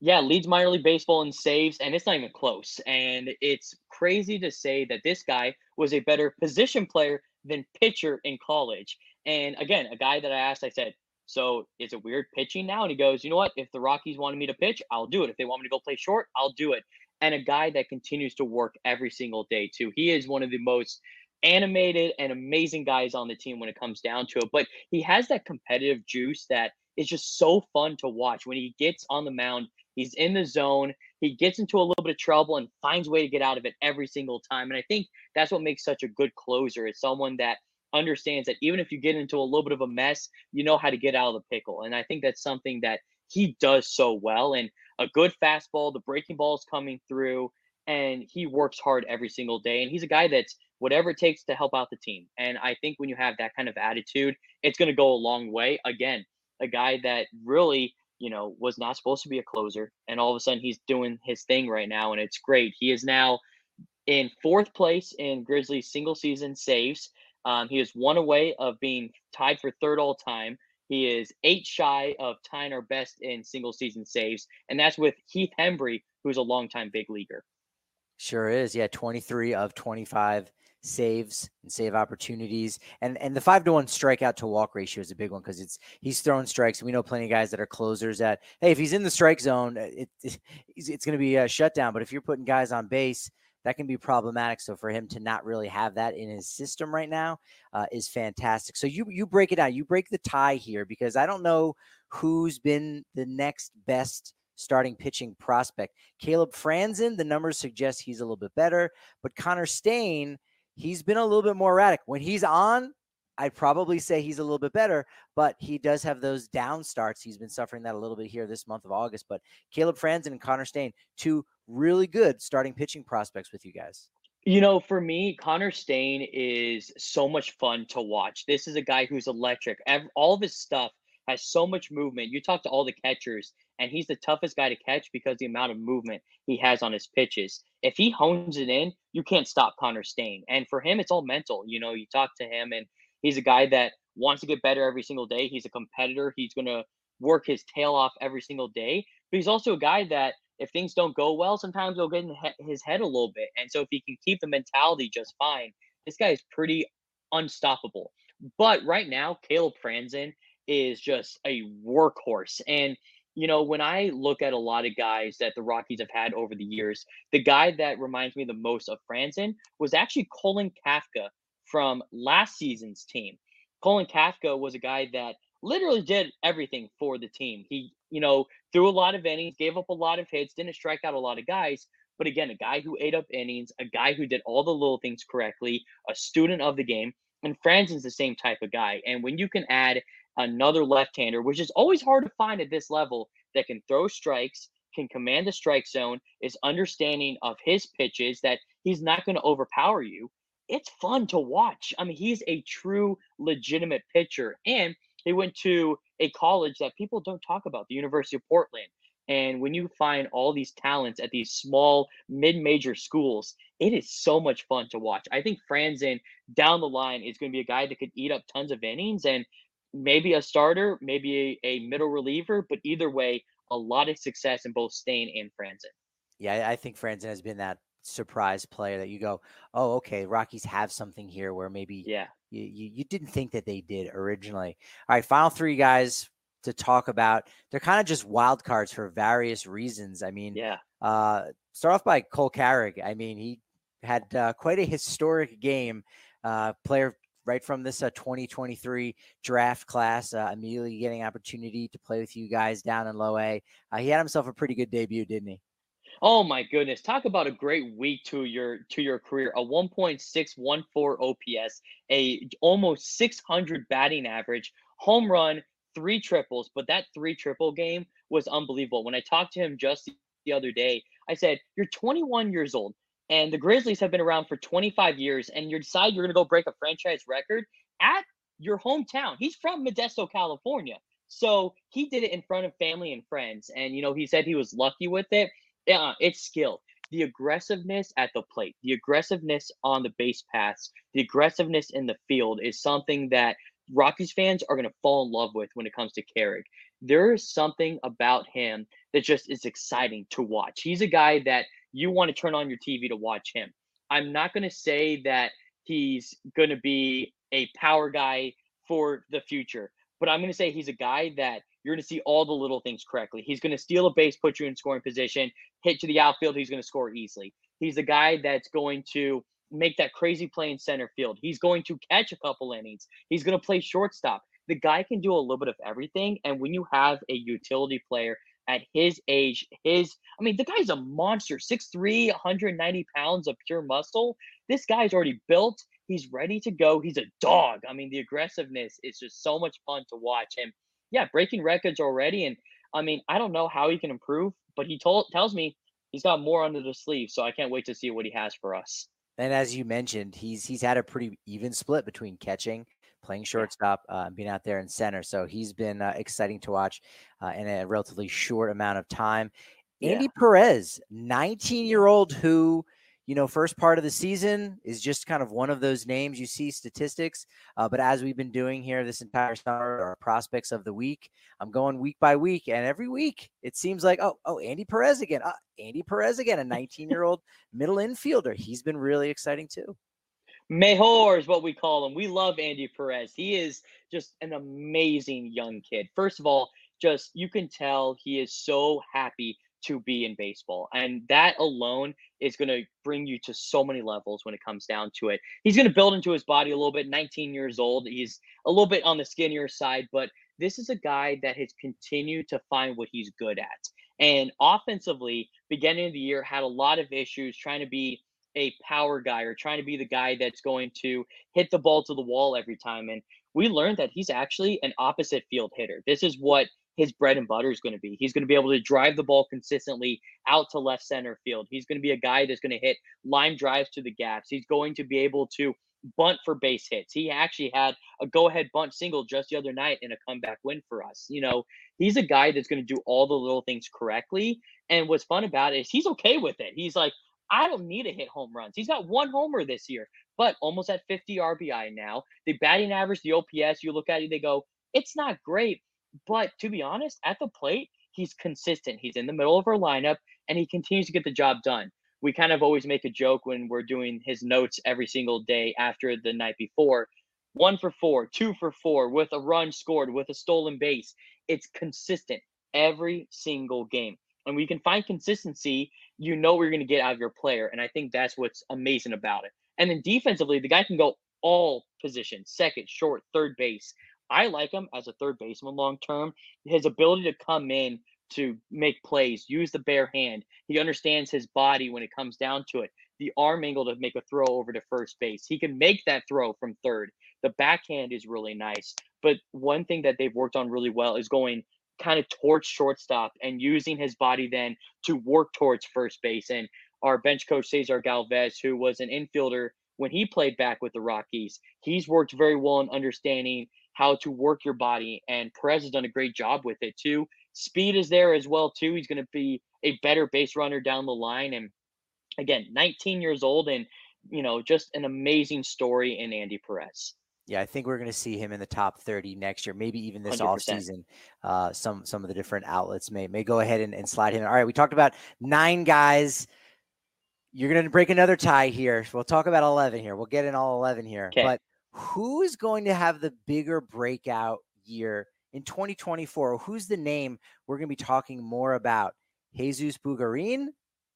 Yeah, leads minor league baseball in saves, and it's not even close. And it's crazy to say that this guy was a better position player than pitcher in college. And again, a guy that I asked, I said, so is it weird pitching now? And he goes, you know what? If the Rockies wanted me to pitch, I'll do it. If they want me to go play short, I'll do it. And a guy that continues to work every single day, too. He is one of the most animated and amazing guys on the team when it comes down to it. But he has that competitive juice that is just so fun to watch. When he gets on the mound, he's in the zone, he gets into a little bit of trouble and finds a way to get out of it every single time. And I think that's what makes such a good closer is someone that understands that even if you get into a little bit of a mess, you know how to get out of the pickle. And I think that's something that he does so well. And a good fastball, the breaking ball is coming through, and he works hard every single day. And he's a guy that's whatever it takes to help out the team. And I think when you have that kind of attitude, it's going to go a long way. Again, a guy that really, you know, was not supposed to be a closer, and all of a sudden he's doing his thing right now, and it's great. He is now in fourth place in Grizzlies single season saves. Um, he is one away of being tied for third all time. He is eight shy of tying our best in single season saves, and that's with Heath Hembree, who's a longtime big leaguer. Sure is. Yeah, 23 of 25 saves and save opportunities. And and the five to one strikeout to walk ratio is a big one because it's he's throwing strikes. We know plenty of guys that are closers that hey, if he's in the strike zone, it, it it's going to be a shutdown. But if you're putting guys on base, that can be problematic. So for him to not really have that in his system right now uh, is fantastic. So you you break it out. You break the tie here because I don't know who's been the next best starting pitching prospect. Caleb Franzen, the numbers suggest he's a little bit better, but Connor Staine he's been a little bit more erratic. When he's on, I'd probably say he's a little bit better, but he does have those down starts. He's been suffering that a little bit here this month of August. But Caleb Franzen and Connor Staine, two really good starting pitching prospects with you guys. You know, for me, Connor Staine is so much fun to watch. This is a guy who's electric. All of his stuff has so much movement. You talk to all the catchers, and he's the toughest guy to catch because the amount of movement he has on his pitches. If he hones it in, you can't stop Connor Staine. And for him, it's all mental. You know, you talk to him, and he's a guy that wants to get better every single day. He's a competitor. He's going to work his tail off every single day. But he's also a guy that if things don't go well, sometimes he'll get in his head a little bit. And so if he can keep the mentality just fine, this guy is pretty unstoppable. But right now, Caleb Franzen is just a workhorse. And you know, when I look at a lot of guys that the Rockies have had over the years, the guy that reminds me the most of Franzen was actually Colin Kafka from last season's team. Colin Kafka was a guy that literally did everything for the team. He, you know, threw a lot of innings, gave up a lot of hits, didn't strike out a lot of guys. But again, a guy who ate up innings, a guy who did all the little things correctly, a student of the game. And Franzen's the same type of guy. And when you can add another left-hander, which is always hard to find at this level, that can throw strikes, can command the strike zone, is understanding of his pitches that he's not going to overpower you. It's fun to watch. I mean, he's a true legitimate pitcher. And he went to a college that people don't talk about, the University of Portland. And when you find all these talents at these small mid-major schools, it is so much fun to watch. I think Franzen down the line is going to be a guy that could eat up tons of innings. And maybe a starter, maybe a, a middle reliever, but either way, a lot of success in both Staine and Franzen. Yeah, I think Franzen has been that surprise player that you go, oh, okay, Rockies have something here where maybe yeah you, you, you didn't think that they did originally. All right, final three guys to talk about. They're kind of just wild cards for various reasons. I mean, yeah. Uh, start off by Cole Carrigg. I mean, he had uh, quite a historic game. Uh, player right from this uh, 2023 draft class, uh, immediately getting opportunity to play with you guys down in low A. Uh, he had himself a pretty good debut, didn't he? Oh my goodness! Talk about a great week to your to your career. A 1.614 OPS, a almost 600 batting average, home run, three triples. But that three triple game was unbelievable. When I talked to him just the other day, I said, "You're 21 years old and the Grizzlies have been around for 25 years, and you decide you're going to go break a franchise record at your hometown. He's from Modesto, California. So he did it in front of family and friends. And, you know, he said he was lucky with it. Yeah, it's skill. the aggressiveness at the plate, the aggressiveness on the base paths, the aggressiveness in the field is something that Rockies fans are going to fall in love with when it comes to Carrigg. There is something about him that just is exciting to watch. He's a guy that you want to turn on your TV to watch him. I'm not going to say that he's going to be a power guy for the future, but I'm going to say he's a guy that you're going to see all the little things correctly. He's going to steal a base, put you in scoring position, hit to the outfield. He's going to score easily. He's the guy that's going to make that crazy play in center field. He's going to catch a couple innings. He's going to play shortstop. The guy can do a little bit of everything. And when you have a utility player at his age, his, I mean, the guy's a monster 6'3, 190 pounds of pure muscle. This guy's already built. He's ready to go. He's a dog. I mean, the aggressiveness is just so much fun to watch. And yeah, breaking records already. And I mean, I don't know how he can improve, but he told tells me he's got more under the sleeve. So I can't wait to see what he has for us. And as you mentioned, he's he's had a pretty even split between catching, playing shortstop, uh, being out there in center. So he's been uh, exciting to watch uh, in a relatively short amount of time. Yeah. Andy Perez, 19 year old who you know, first part of the season is just kind of one of those names you see statistics. Uh, but as we've been doing here this entire summer, our prospects of the week, I'm going week by week, and every week it seems like, oh, oh, Andy Perez again, uh, Andy Perez again, a 19 year old middle infielder. He's been really exciting too. Mejor is what we call him. We love Andy Perez. He is just an amazing young kid. First of all, just you can tell he is so happy to be in baseball. And that alone is going to bring you to so many levels when it comes down to it. He's going to build into his body a little bit, 19 years old. He's a little bit on the skinnier side, but this is a guy that has continued to find what he's good at. And offensively, beginning of the year, had a lot of issues trying to be a power guy or trying to be the guy that's going to hit the ball to the wall every time. And we learned that he's actually an opposite field hitter. This is what his bread and butter is going to be. He's going to be able to drive the ball consistently out to left center field. He's going to be a guy that's going to hit line drives to the gaps. He's going to be able to bunt for base hits. He actually had a go ahead bunt single just the other night in a comeback win for us. You know, he's a guy that's going to do all the little things correctly. And what's fun about it is he's okay with it. He's like, I don't need to hit home runs. He's got one homer this year, but almost at 50 RBI now. The batting average, the OPS, you look at it, they go, it's not great, but to be honest, at the plate, he's consistent. He's in the middle of our lineup and he continues to get the job done. We kind of always make a joke when we're doing his notes every single day after the night before. One for four, two for four, with a run scored, with a stolen base. It's consistent every single game. And we can find consistency, you know what you're going to get out of your player. And I think that's what's amazing about it. And then defensively, the guy can go all positions second, short, third base. I like him as a third baseman long term. His ability to come in to make plays, use the bare hand. He understands his body when it comes down to it. The arm angle to make a throw over to first base. He can make that throw from third. The backhand is really nice. But one thing that they've worked on really well is going kind of towards shortstop and using his body then to work towards first base. And our bench coach Cesar Galvez, who was an infielder when he played back with the Rockies, he's worked very well in understanding how to work your body. And Perez has done a great job with it too. Speed is there as well too. He's going to be a better base runner down the line. And again, 19 years old and you know just an amazing story in Andy Perez. Yeah, I think we're going to see him in the top 30 next year, maybe even this 100%. off season. Uh, some some of the different outlets may may go ahead and, and slide him. All right, we talked about nine guys. You're going to break another tie here. We'll talk about 11 here. We'll get in all 11 here. Okay. But who is going to have the bigger breakout year in 2024? Who's the name we're going to be talking more about? Jesus Bugarin?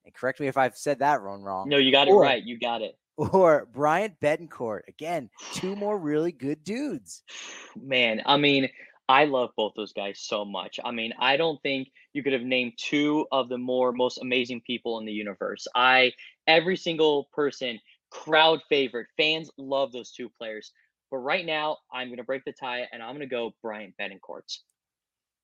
And correct me if I've said that wrong. Wrong. No, you got it or, right. You got it. Or Bryant Betancourt. Again, two more really good dudes. Man, I mean, I love both those guys so much. I mean, I don't think you could have named two of the more most amazing people in the universe. I every single person crowd favorite. Fans love those two players. But right now, I'm going to break the tie and I'm going to go Bryant Betancourt.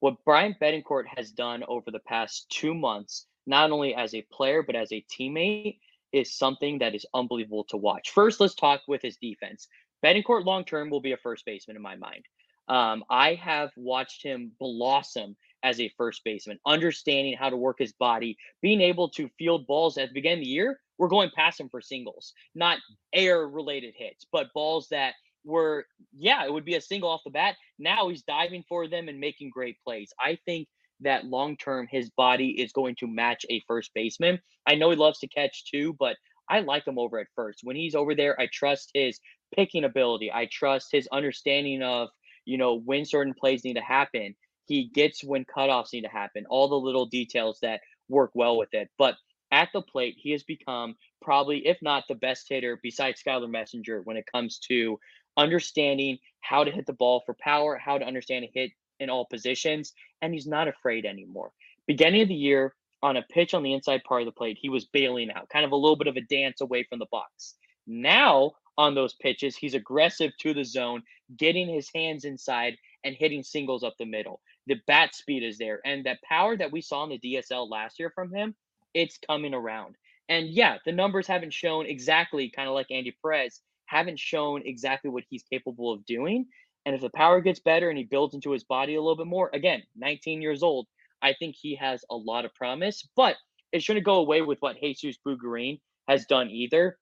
What Bryant Betancourt has done over the past two months, not only as a player, but as a teammate, is something that is unbelievable to watch. First, let's talk with his defense. Betancourt long term will be a first baseman in my mind. Um, I have watched him blossom as a first baseman, understanding how to work his body, being able to field balls at the beginning of the year. We're going past him for singles, not air related hits, but balls that were, yeah, it would be a single off the bat. Now he's diving for them and making great plays. I think that long term his body is going to match a first baseman. I know he loves to catch too, but I like him over at first. When he's over there, I trust his picking ability. I trust his understanding of, you know, when certain plays need to happen. He gets when cutoffs need to happen, all the little details that work well with it. But at the plate, he has become probably, if not the best hitter besides Skylar Messenger when it comes to understanding how to hit the ball for power, how to understand a hit in all positions, and he's not afraid anymore. Beginning of the year, on a pitch on the inside part of the plate, he was bailing out, kind of a little bit of a dance away from the box. Now, on those pitches, he's aggressive to the zone, getting his hands inside and hitting singles up the middle. The bat speed is there, and that power that we saw in the DSL last year from him, it's coming around. And yeah, the numbers haven't shown exactly, kind of like Andy Perez, haven't shown exactly what he's capable of doing. And if the power gets better and he builds into his body a little bit more, again, 19 years old, I think he has a lot of promise. But it shouldn't go away with what Jesus Bugarin has done either.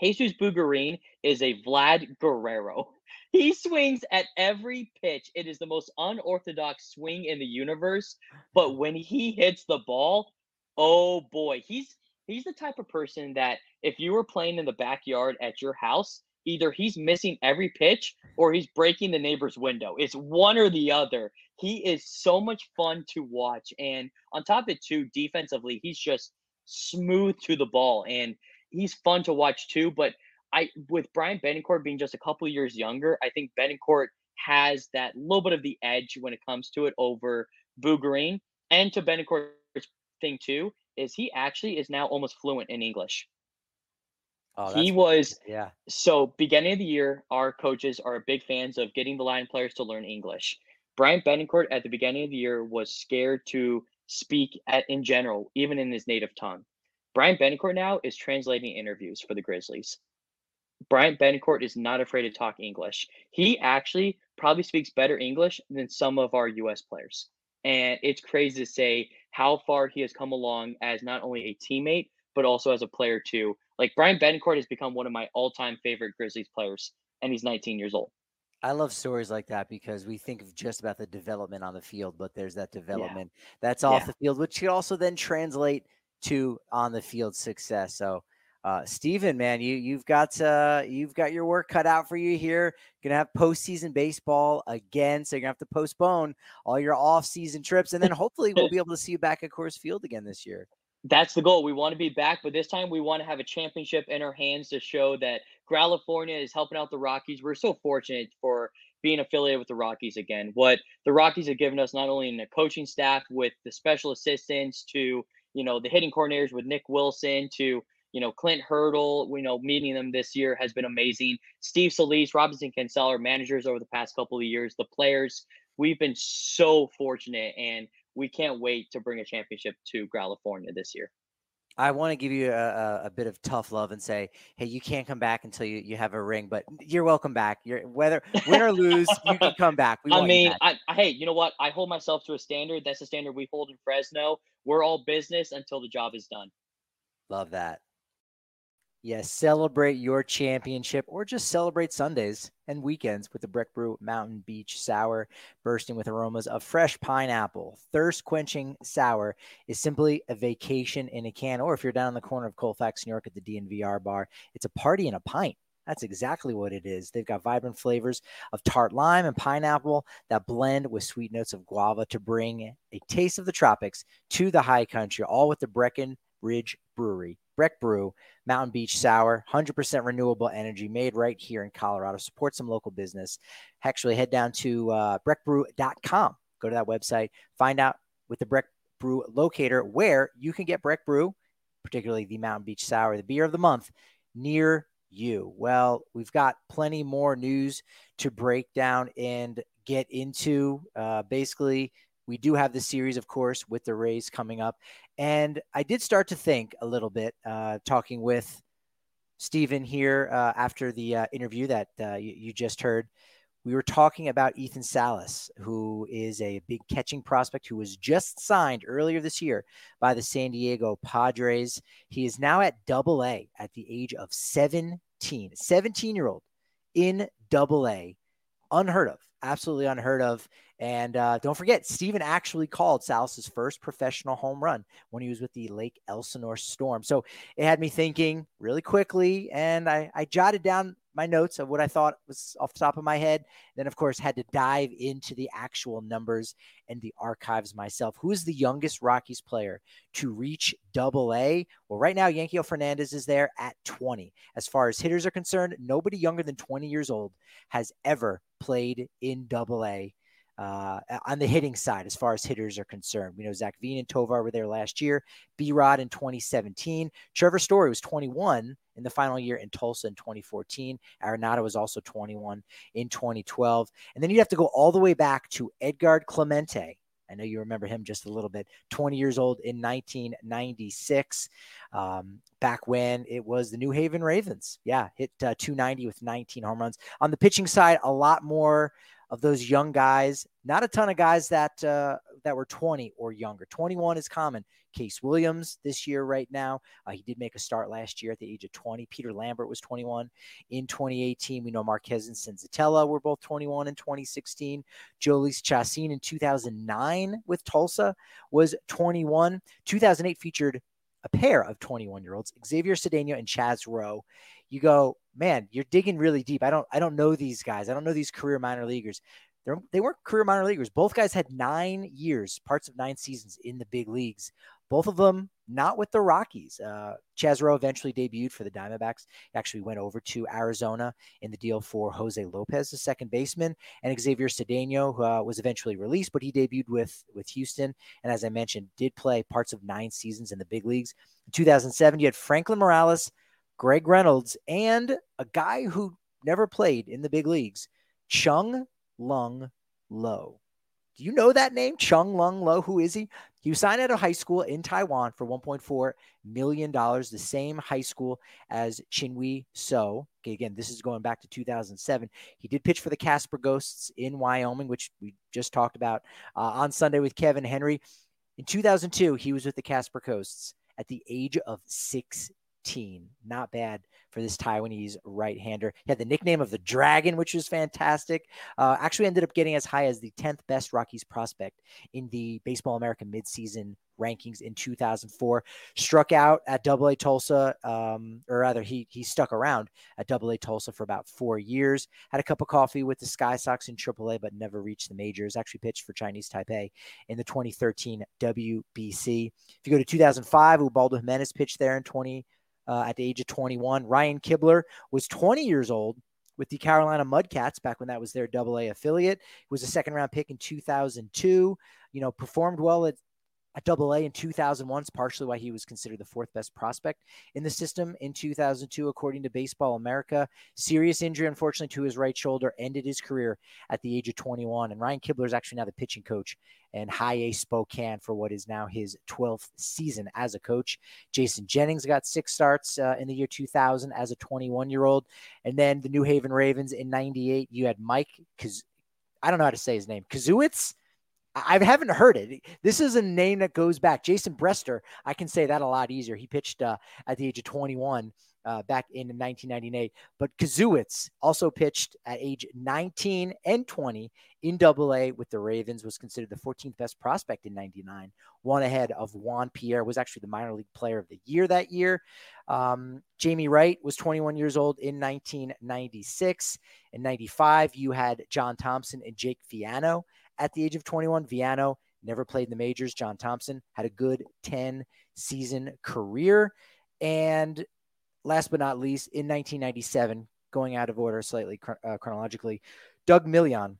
Jesus Bugarin is a Vlad Guerrero. He swings at every pitch. It is the most unorthodox swing in the universe. But when he hits the ball, oh boy, he's he's the type of person that if you were playing in the backyard at your house either he's missing every pitch or he's breaking the neighbor's window. It's one or the other. He is so much fun to watch. And on top of it, too, defensively, he's just smooth to the ball and he's fun to watch too. But I with Bryant Betancourt being just a couple years younger, I think Betancourt has that little bit of the edge when it comes to it over Bugarin. And to Betancourt's thing too, is he actually is now almost fluent in English. Oh, he was yeah. So beginning of the year, our coaches are big fans of getting the line players to learn English. Bryant Betancourt at the beginning of the year was scared to speak at in general, even in his native tongue. Bryant Betancourt now is translating interviews for the Grizzlies. Bryant Betancourt is not afraid to talk English. He actually probably speaks better English than some of our US players. And it's crazy to say how far he has come along as not only a teammate, but also as a player too. Like Bryant Betancourt has become one of my all-time favorite Grizzlies players, and he's 19 years old. I love stories like that because we think of just about the development on the field, but there's that development yeah. that's off yeah. the field, which could also then translate to on the field success. So, uh, Steven, man, you you've got uh, you've got your work cut out for you here. You're gonna have postseason baseball again, so you're gonna have to postpone all your off-season trips, and then hopefully we'll be able to see you back at Coors Field again this year that's the goal. We want to be back, but this time we want to have a championship in our hands to show that California is helping out the Rockies. We're so fortunate for being affiliated with the Rockies again. What the Rockies have given us, not only in the coaching staff with the special assistants to, you know, the hitting coordinators with Nick Wilson to, you know, Clint Hurdle, you know, meeting them this year has been amazing. Steve Soliz, Robinson Canceller, managers over the past couple of years, the players, we've been so fortunate and we can't wait to bring a championship to California this year. I want to give you a, a, bit of tough love and say, hey, you can't come back until you, you have a ring, but you're welcome back. You're whether win or lose, you can come back. We I mean, I, I, hey, you know what? I hold myself to a standard. That's the standard we hold in Fresno. We're all business until the job is done. Love that. Yes, celebrate your championship or just celebrate Sundays and weekends with the Breck Brew Mountain Beach Sour, bursting with aromas of fresh pineapple. Thirst quenching sour is simply a vacation in a can. Or if you're down in the corner of Colfax, New York at the DNVR bar, it's a party in a pint. That's exactly what it is. They've got vibrant flavors of tart lime and pineapple that blend with sweet notes of guava to bring a taste of the tropics to the high country, all with the Brecken Ridge Brewery. Breck Brew, Mountain Beach Sour, 100% renewable energy made right here in Colorado. Support some local business. Actually, head down to uh, breckbrew.com. Go to that website, find out with the Breck Brew locator where you can get Breck Brew, particularly the Mountain Beach Sour, the beer of the month, near you. Well, we've got plenty more news to break down and get into. Uh, basically, we do have the series, of course, with the Rays coming up. And I did start to think a little bit, uh, talking with Stephen here uh, after the uh, interview that uh, you, you, just heard. we were talking about Ethan Salas, who is a big catching prospect who was just signed earlier this year by the San Diego Padres. He is now at double A at the age of 17, 17 year old in double A. Unheard of, absolutely unheard of. And uh, don't forget, Steven actually called Salas's first professional home run when he was with the Lake Elsinore Storm. So it had me thinking really quickly, and I, I jotted down my notes of what I thought was off the top of my head. Then, of course, had to dive into the actual numbers and the archives myself. Who is the youngest Rockies player to reach double A? Well, right now, Yanquiel Fernandez is there at 20. As far as hitters are concerned, nobody younger than 20 years old has ever played in double A uh, on the hitting side as far as hitters are concerned. We know Zach Veen and Tovar were there last year, B Rod in 2017. Trevor Story was 21 in the final year in Tulsa in 2014. Arenado was also 21 in 2012. And then you'd have to go all the way back to Edgard Clemente. I know you remember him just a little bit. 20 years old in 1996, um, back when it was the New Haven Ravens. Yeah, hit uh, 290 with 19 home runs. On the pitching side, a lot more of those young guys. Not a ton of guys that uh, that were 20 or younger. 21 is common. Case Williams this year, right now, uh, he did make a start last year at the age of 20. Peter Lambert was 21 in 2018. We know Marquez and Senzatela were both 21 in 2016. Jhoulys Chacin in 2009 with Tulsa was 21. 2008 featured a pair of 21 year olds, Xavier Cedeno and Chaz Roe you go, man, you're digging really deep. I don't, I don't know these guys. I don't know these career minor leaguers. They're, they weren't career minor leaguers. Both guys had nine years, parts of nine seasons in the big leagues. Both of them not with the Rockies. Uh, Chaz Roe eventually debuted for the Diamondbacks. He actually went over to Arizona in the deal for Jose Lopez, the second baseman, and Xavier Cedeno, who uh, was eventually released, but he debuted with with Houston. And as I mentioned, did play parts of nine seasons in the big leagues. In 2007, you had Franklin Morales, Greg Reynolds, and a guy who never played in the big leagues, Chung Lung Lo. Do you know that name, Chung Lung Lo? Who is he? He was signed out of high school in Taiwan for $1.4 million, the same high school as Chin-Wei So. Okay, again, this is going back to 2007. He did pitch for the Casper Ghosts in Wyoming, which we just talked about uh, on Sunday with Kevin Henry. In 2002, he was with the Casper Ghosts at the age of 16. Not bad for this Taiwanese right hander. He had the nickname of the Dragon, which was fantastic. Uh, actually, ended up getting as high as the 10th best Rockies prospect in the Baseball America midseason rankings in 2004. Struck out at Double A Tulsa, um, or rather, he he stuck around at Double A Tulsa for about four years. Had a cup of coffee with the Sky Sox in Triple A, but never reached the majors. Actually pitched for Chinese Taipei in the 2013 WBC. If you go to 2005, Ubaldo Jimenez pitched there in 20 uh, at the age of 21. Ryan Kibler was 20 years old with the Carolina Mudcats back when that was their double A affiliate. He was a second round pick in 2002. You know, performed well at a double A in 2001 is partially why he was considered the fourth best prospect in the system in 2002, according to Baseball America. Serious injury, unfortunately, to his right shoulder ended his career at the age of 21. And Ryan Kibler is actually now the pitching coach and High A Spokane for what is now his 12th season as a coach. Jason Jennings got six starts uh, in the year 2000 as a 21 year old. And then the New Haven Ravens in 98, you had Mike, because I don't know how to say his name, Kazewicz I haven't heard it. This is a name that goes back. Jason Brester, I can say that a lot easier. He pitched uh, at the age of 21 uh, back in 1998. But Kazewicz also pitched at age 19 and 20 in Double A with the Ravens. Was considered the 14th best prospect in '99. One ahead of Juan Pierre. Was actually the minor league player of the year that year. Um, Jamie Wright was 21 years old in 1996. In '95, you had John Thompson and Jake Viano at the age of 21. Viano never played in the majors. John Thompson had a good 10 season career. And last but not least, in 1997, going out of order slightly uh, chronologically, Doug Million,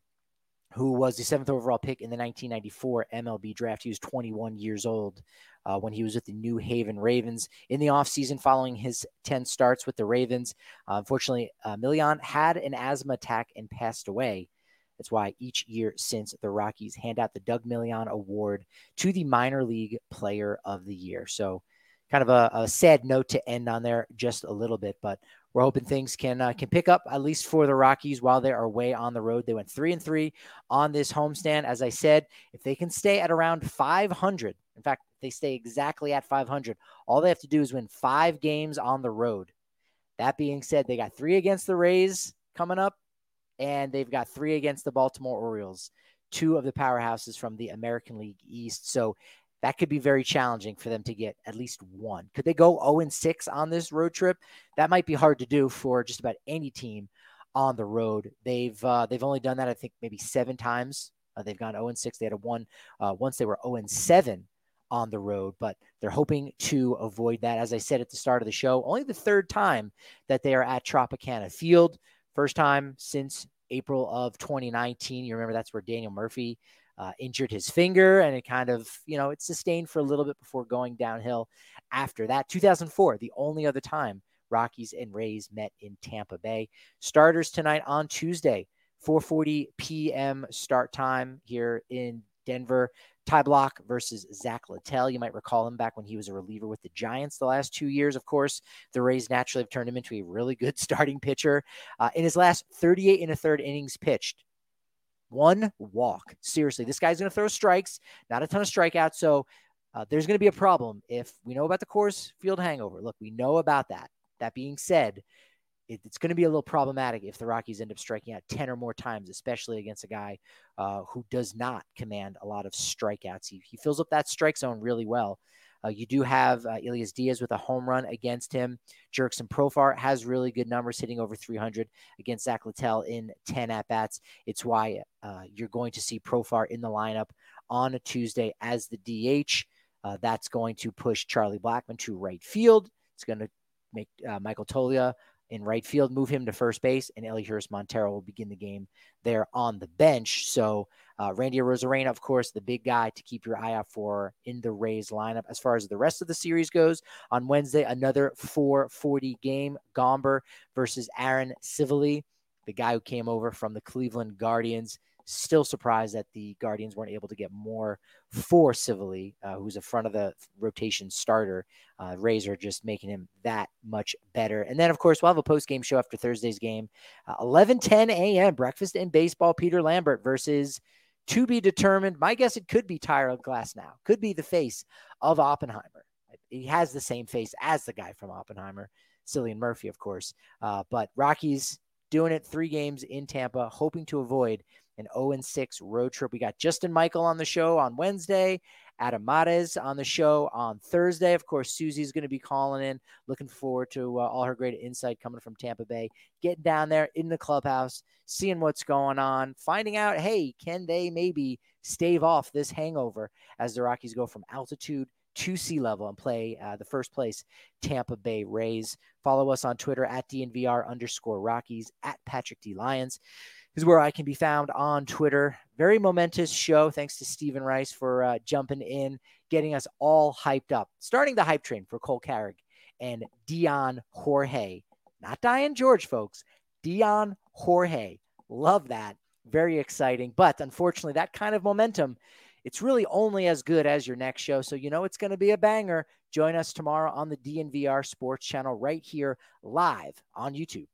who was the seventh overall pick in the 1994 MLB draft. He was 21 years old uh, when he was with the New Haven Ravens in the offseason following his 10 starts with the Ravens. Uh, unfortunately, uh, Million had an asthma attack and passed away. That's why each year since the Rockies hand out the Doug Million Award to the minor league player of the year. So, kind of a, a, sad note to end on there just a little bit, but we're hoping things can uh, can pick up at least for the Rockies while they are way on the road. They went three and three on this homestand. As I said, if they can stay at around 500, in fact, they stay exactly at 500, all they have to do is win five games on the road. That being said, they got three against the Rays coming up, and they've got three against the Baltimore Orioles, two of the powerhouses from the American League East. So that could be very challenging for them to get at least one. Could they go 0 6 on this road trip? That might be hard to do for just about any team on the road. They've uh, they've only done that I think maybe seven times. Uh, they've gone 0 6. They had a one uh, once they were 0 7 on the road, but they're hoping to avoid that. As I said at the start of the show, only the third time that they are at Tropicana Field. First time since April of 2019. You remember that's where Daniel Murphy uh, injured his finger and it kind of, you know, it sustained for a little bit before going downhill after that. 2004, the only other time Rockies and Rays met in Tampa Bay. Starters tonight on Tuesday, 4:40 p.m. start time here in Denver. Ty Blach versus Zach Littell. You might recall him back when he was a reliever with the Giants the last two years. Of course, the Rays naturally have turned him into a really good starting pitcher. Uh, in his last 38 and a third innings pitched, one walk. Seriously, this guy's going to throw strikes, not a ton of strikeouts. So uh, there's going to be a problem if we know about the Coors Field hangover. Look, we know about that. That being said, it, it's going to be a little problematic if the Rockies end up striking out 10 or more times, especially against a guy uh, who does not command a lot of strikeouts. He, he fills up that strike zone really well. Uh, you do have uh, Elias Diaz with a home run against him. Jurickson Profar has really good numbers, hitting over 300 against Zach Littell in 10 at bats. It's why uh, you're going to see Profar in the lineup on a Tuesday as the DH. Uh, that's going to push Charlie Blackmon to right field. It's going to make uh, Michael Toglia in right field, move him to first base, and Elehuris Montero will begin the game there on the bench. So uh, Randy Arozarena, of course, the big guy to keep your eye out for in the Rays lineup. As far as the rest of the series goes, on Wednesday, another 440 game, Gomber versus Aaron Civale, the guy who came over from the Cleveland Guardians. Still surprised that the Guardians weren't able to get more for Civale, uh, who's a front of the rotation starter. Uh, just making him that much better. And then, of course, we'll have a post game show after Thursday's game, uh, 11 10 a.m. Breakfast in baseball. Peter Lambert versus to be determined. My guess it could be Tyler Glasnow, could be the face of Oppenheimer. He has the same face as the guy from Oppenheimer, Cillian Murphy, of course. Uh, but Rockies doing it three games in Tampa, hoping to avoid an 0 6 road trip. We got Justin Michael on the show on Wednesday, Adam Mares on the show on Thursday. Of course, Susie's going to be calling in. Looking forward to uh, all her great insight coming from Tampa Bay. Getting down there in the clubhouse, seeing what's going on, finding out, hey, can they maybe stave off this hangover as the Rockies go from altitude to sea level and play uh, the first place Tampa Bay Rays. Follow us on Twitter at DNVR underscore Rockies at Patrick D Lyons is where I can be found on Twitter. Very momentous show. Thanks to Stephen Rice for uh, jumping in, getting us all hyped up. Starting the hype train for Cole Carrigg and Dyan Jorge. Not Diane George, folks. Dyan Jorge. Love that. Very exciting. But unfortunately, that kind of momentum, it's really only as good as your next show. So you know it's going to be a banger. Join us tomorrow on the DNVR Sports Channel right here live on YouTube.